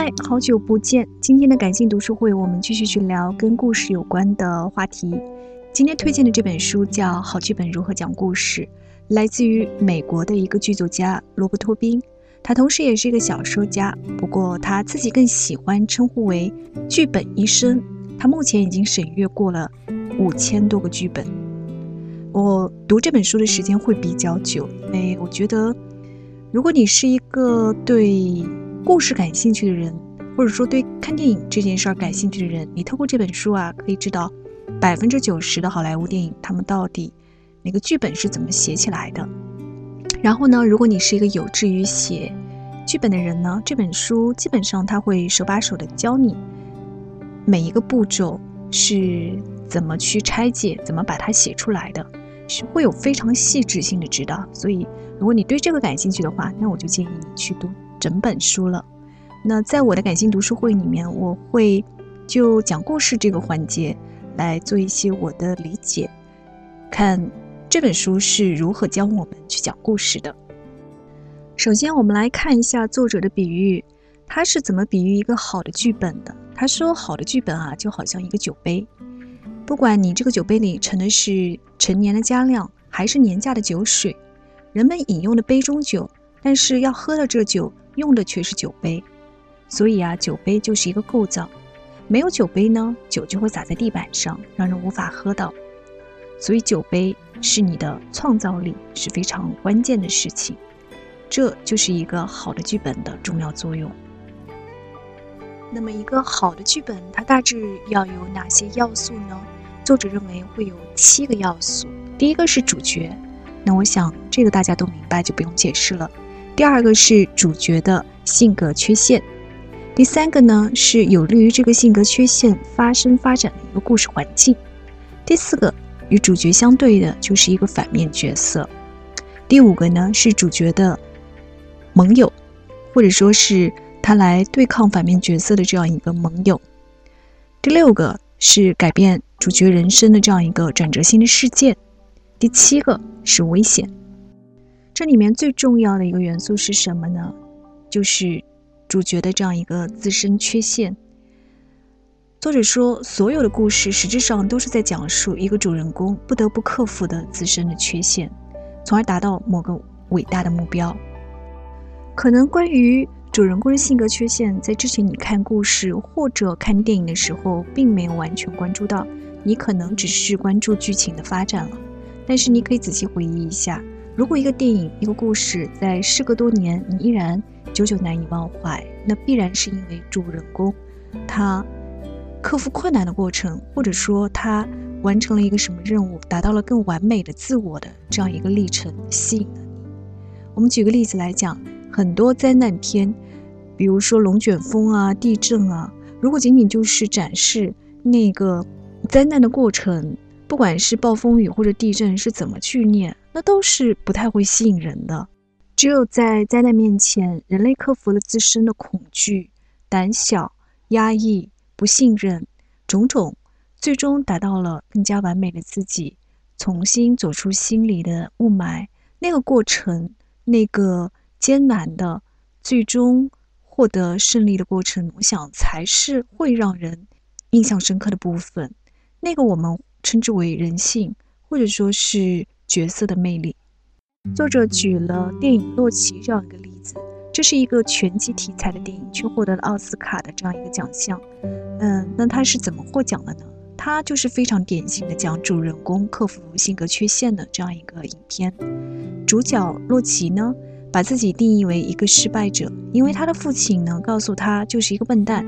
嗨，好久不见！今天的感性读书会，我们继续去聊跟故事有关的话题。今天推荐的这本书叫《好剧本如何讲故事》，来自于美国的一个剧作家罗伯托宾，他同时也是一个小说家，不过他自己更喜欢称呼为“剧本医生”。他目前已经审阅过了五千多个剧本。我读这本书的时间会比较久，因为我觉得，如果你是一个对故事感兴趣的人，或者说对看电影这件事儿感兴趣的人，你透过这本书啊，可以知道百分之九十的好莱坞电影他们到底那个剧本是怎么写起来的。然后呢，如果你是一个有志于写剧本的人呢，这本书基本上他会手把手的教你每一个步骤是怎么去拆解，怎么把它写出来的，是会有非常细致性的指导。所以，如果你对这个感兴趣的话，那我就建议你去读。整本书了。那在我的感性读书会里面，我会就讲故事这个环节来做一些我的理解，看这本书是如何教我们去讲故事的。首先，我们来看一下作者的比喻，他是怎么比喻一个好的剧本的？他说，好的剧本啊，就好像一个酒杯，不管你这个酒杯里盛的是陈年的佳酿，还是年价的酒水，人们饮用的杯中酒，但是要喝的这酒。用的却是酒杯，所以啊，酒杯就是一个构造。没有酒杯呢，酒就会洒在地板上，让人无法喝到。所以酒杯是你的创造力是非常关键的事情。这就是一个好的剧本的重要作用。那么，一个好的剧本它大致要有哪些要素呢？作者认为会有七个要素。第一个是主角，那我想这个大家都明白，就不用解释了。第二个是主角的性格缺陷，第三个呢是有利于这个性格缺陷发生发展的一个故事环境，第四个与主角相对的就是一个反面角色，第五个呢是主角的盟友，或者说是他来对抗反面角色的这样一个盟友，第六个是改变主角人生的这样一个转折性的事件，第七个是危险。这里面最重要的一个元素是什么呢？就是主角的这样一个自身缺陷。作者说，所有的故事实质上都是在讲述一个主人公不得不克服的自身的缺陷，从而达到某个伟大的目标。可能关于主人公的性格缺陷，在之前你看故事或者看电影的时候，并没有完全关注到，你可能只是关注剧情的发展了。但是你可以仔细回忆一下。如果一个电影、一个故事在事隔多年，你依然久久难以忘怀，那必然是因为主人公他克服困难的过程，或者说他完成了一个什么任务，达到了更完美的自我的这样一个历程，吸引了你。我们举个例子来讲，很多灾难片，比如说龙卷风啊、地震啊，如果仅仅就是展示那个灾难的过程，不管是暴风雨或者地震是怎么去念。那都是不太会吸引人的。只有在灾难面前，人类克服了自身的恐惧、胆小、压抑、不信任种种，最终达到了更加完美的自己，重新走出心里的雾霾。那个过程，那个艰难的，最终获得胜利的过程，我想才是会让人印象深刻的部分。那个我们称之为人性，或者说是。角色的魅力。作者举了电影《洛奇》这样一个例子，这是一个拳击题材的电影，却获得了奥斯卡的这样一个奖项。嗯，那他是怎么获奖的呢？他就是非常典型的讲主人公克服性格缺陷的这样一个影片。主角洛奇呢，把自己定义为一个失败者，因为他的父亲呢告诉他就是一个笨蛋。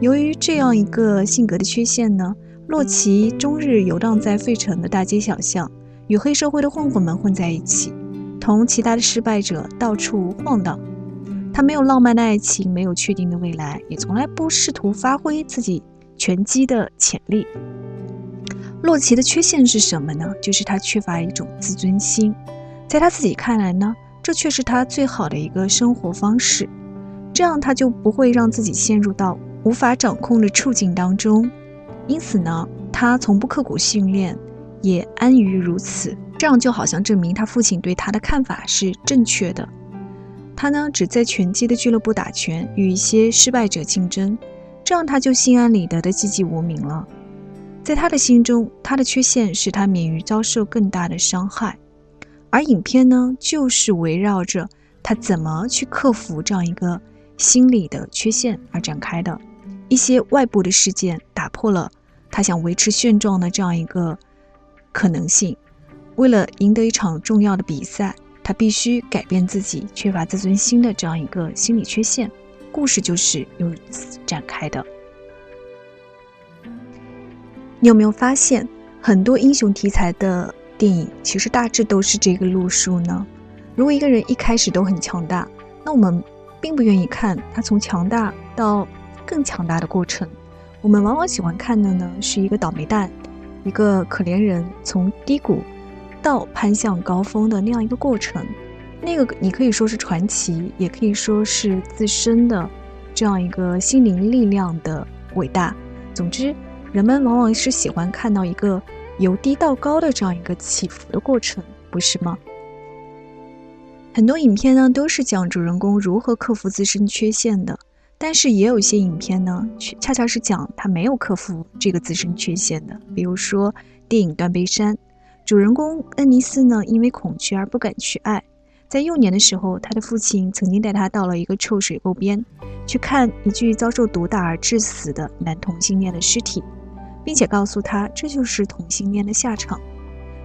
由于这样一个性格的缺陷呢，洛奇终日游荡在费城的大街小巷。与黑社会的混混们混在一起，同其他的失败者到处晃荡。他没有浪漫的爱情，没有确定的未来，也从来不试图发挥自己拳击的潜力。洛奇的缺陷是什么呢？就是他缺乏一种自尊心。在他自己看来呢，这却是他最好的一个生活方式。这样他就不会让自己陷入到无法掌控的处境当中。因此呢，他从不刻苦训练。也安于如此，这样就好像证明他父亲对他的看法是正确的。他呢只在拳击的俱乐部打拳，与一些失败者竞争，这样他就心安理得的寂寂无名了。在他的心中，他的缺陷使他免于遭受更大的伤害，而影片呢，就是围绕着他怎么去克服这样一个心理的缺陷而展开的。一些外部的事件打破了他想维持现状的这样一个可能性。为了赢得一场重要的比赛，他必须改变自己缺乏自尊心的这样一个心理缺陷。故事就是由此展开的。你有没有发现，很多英雄题材的电影其实大致都是这个路数呢？如果一个人一开始都很强大，那我们并不愿意看他从强大到更强大的过程。我们往往喜欢看的呢，是一个倒霉蛋，一个可怜人从低谷到攀向高峰的那样一个过程。那个你可以说是传奇，也可以说是自身的这样一个心灵力量的伟大。总之。人们往往是喜欢看到一个由低到高的这样一个起伏的过程，不是吗？很多影片呢都是讲主人公如何克服自身缺陷的，但是也有一些影片呢，却恰恰是讲他没有克服这个自身缺陷的。比如说电影《断背山》，主人公恩尼斯呢因为恐惧而不敢去爱，在幼年的时候，他的父亲曾经带他到了一个臭水沟边，去看一具遭受毒打而致死的男同性恋的尸体。并且告诉他，这就是同性恋的下场。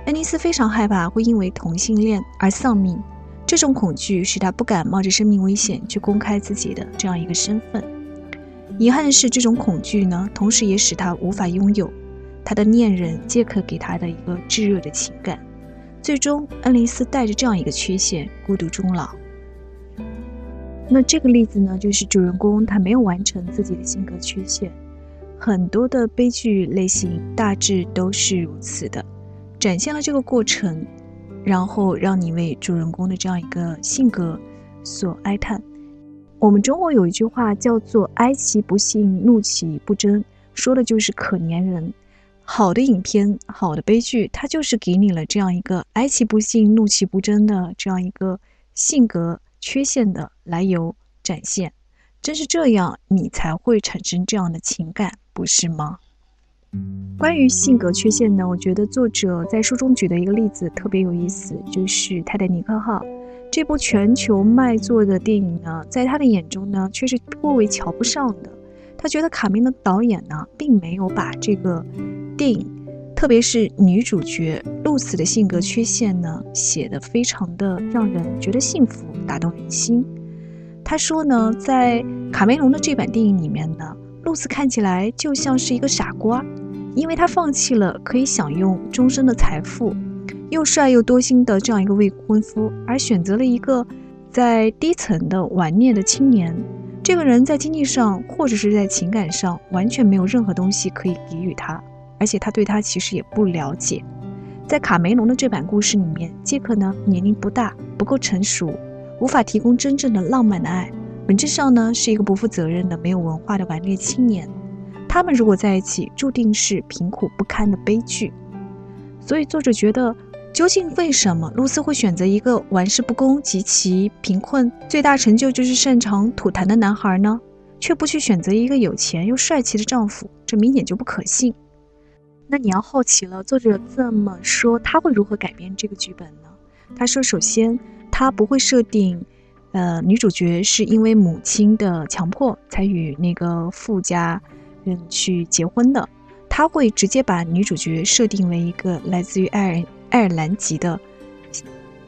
恩尼斯非常害怕会因为同性恋而丧命，这种恐惧使他不敢冒着生命危险去公开自己的这样一个身份。遗憾的是，这种恐惧呢，同时也使他无法拥有他的恋人杰克给他的一个炙热的情感。最终，恩尼斯带着这样一个缺陷孤独终老。那这个例子呢，就是主人公他没有完成自己的性格缺陷。很多的悲剧类型大致都是如此的，展现了这个过程，然后让你为主人公的这样一个性格所哀叹。我们中国有一句话叫做“哀其不幸，怒其不争”，说的就是可怜人。好的影片，好的悲剧，它就是给你了这样一个哀其不幸，怒其不争的这样一个性格缺陷的来由展现。正是这样，你才会产生这样的情感。不是吗？关于性格缺陷呢？我觉得作者在书中举的一个例子特别有意思，就是《泰坦尼克号》这部全球卖座的电影呢，在他的眼中呢，却是颇为瞧不上的。他觉得卡梅隆导演呢，并没有把这个电影，特别是女主角露丝的性格缺陷呢，写得非常的让人觉得幸福、打动人心。他说呢，在卡梅隆的这版电影里面呢。露丝看起来就像是一个傻瓜，因为她放弃了可以享用终身的财富、又帅又多心的这样一个未婚夫，而选择了一个在低层的顽劣的青年。这个人在经济上或者是在情感上完全没有任何东西可以给予他，而且他对他其实也不了解。在卡梅隆的这版故事里面，杰克呢年龄不大，不够成熟，无法提供真正的浪漫的爱。本质上呢，是一个不负责任的、没有文化的顽劣青年。他们如果在一起，注定是贫苦不堪的悲剧。所以作者觉得，究竟为什么露丝会选择一个玩世不恭、极其贫困、最大成就就是擅长吐痰的男孩呢？却不去选择一个有钱又帅气的丈夫？这明显就不可信。那你要好奇了，作者这么说，他会如何改编这个剧本呢？他说，首先，他不会设定。呃，女主角是因为母亲的强迫才与那个富家人去结婚的。他会直接把女主角设定为一个来自于爱尔爱尔兰籍的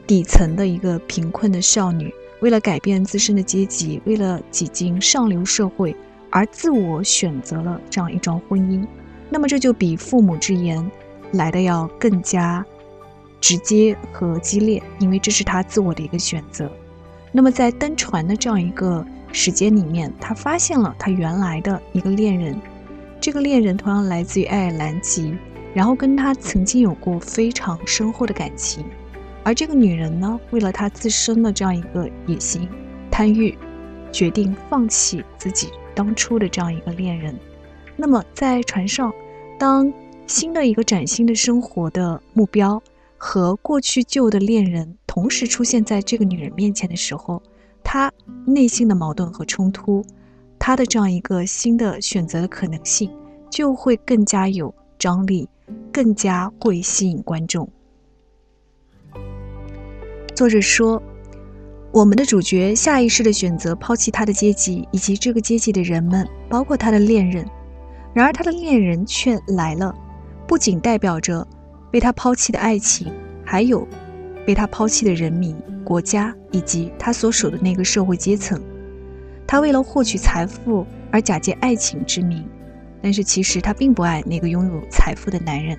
底层的一个贫困的少女，为了改变自身的阶级，为了挤进上流社会而自我选择了这样一桩婚姻。那么这就比父母之言来的要更加直接和激烈，因为这是他自我的一个选择。那么在登船的这样一个时间里面，他发现了他原来的一个恋人，这个恋人同样来自于爱尔兰籍，然后跟他曾经有过非常深厚的感情，而这个女人呢，为了她自身的这样一个野心、贪欲，决定放弃自己当初的这样一个恋人。那么在船上，当新的一个崭新的生活的目标。和过去旧的恋人同时出现在这个女人面前的时候，内心的矛盾和冲突，他的这样一个新的选择的可能性就会更加有张力，更加会吸引观众。作者说，我们的主角下意识的选择抛弃他的阶级以及这个阶级的人们，包括他的恋人。然而，他的恋人却来了，不仅代表着被他抛弃的爱情，还有被他抛弃的人民、国家以及他所属的那个社会阶层。他为了获取财富而假借爱情之名，但是其实他并不爱那个拥有财富的男人。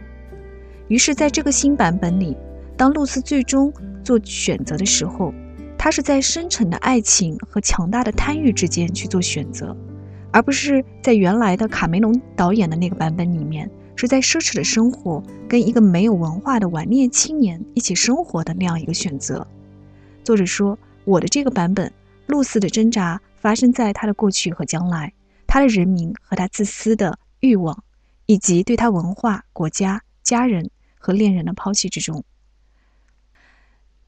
于是，在这个新版本里。当露丝最终做选择的时候，她是在深沉的爱情和强大的贪欲之间去做选择，而不是在原来的卡梅隆导演的那个版本里面，是在奢侈的生活跟一个没有文化的晚恋青年一起生活的那样一个选择。作者说，我的这个版本，露丝的挣扎发生在她的过去和将来，她的人民和她自私的欲望，以及对她文化、国家、家人和恋人的抛弃之中。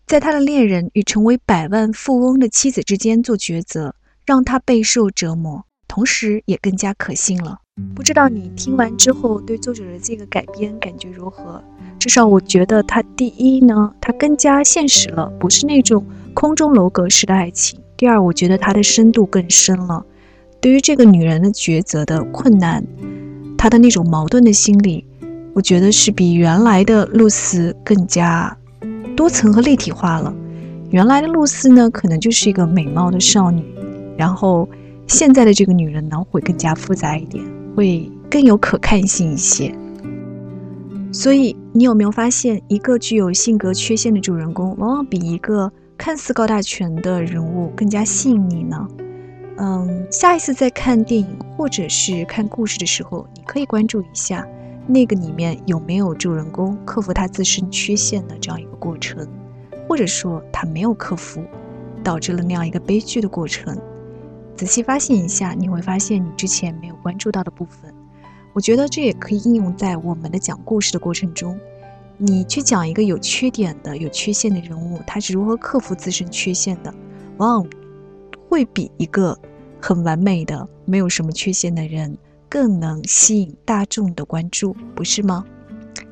在他的恋人与成为百万富翁的妻子之间做抉择，让他备受折磨，同时也更加可信了。不知道你听完之后对作者的这个改编感觉如何？至少我觉得他第一呢，他更加现实了，不是那种空中楼阁式的爱情。第二，我觉得他的深度更深了。对于这个女人的抉择的困难，她的那种矛盾的心理，我觉得是比原来的露丝更加。多层和立体化了。原来的露丝呢，可能就是一个美貌的少女，然后现在的这个女人呢，会更加复杂一点，会更有可看性一些。所以，你有没有发现，一个具有性格缺陷的主人公，往往比一个看似高大全的人物更加吸引你呢？嗯，下一次在看电影或者是看故事的时候，你可以关注一下。那个里面有没有主人公克服他自身缺陷的这样一个过程，或者说他没有克服，导致了那样一个悲剧的过程？仔细发现一下，你会发现你之前没有关注到的部分。我觉得这也可以应用在我们的讲故事的过程中。你去讲一个有缺点的、有缺陷的人物，他是如何克服自身缺陷的，往往会比一个很完美的、没有什么缺陷的人。更能吸引大众的关注，不是吗？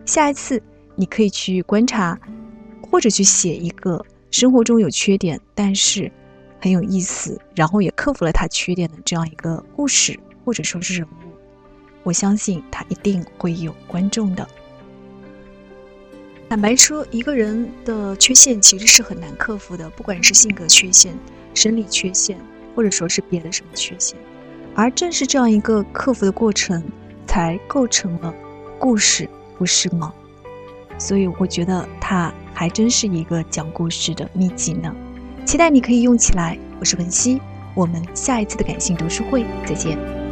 下一次你可以去观察，或者去写一个生活中有缺点，但是很有意思，然后也克服了他缺点的这样一个故事，或者说是人物。我相信他一定会有观众的。坦白说，一个人的缺陷其实是很难克服的，不管是性格缺陷、生理缺陷，或者说是别的什么缺陷。而正是这样一个克服的过程，才构成了故事，不是吗？所以我觉得他还真是一个讲故事的秘籍呢。期待你可以用起来。我是文熙，我们下一次的感性读书会再见。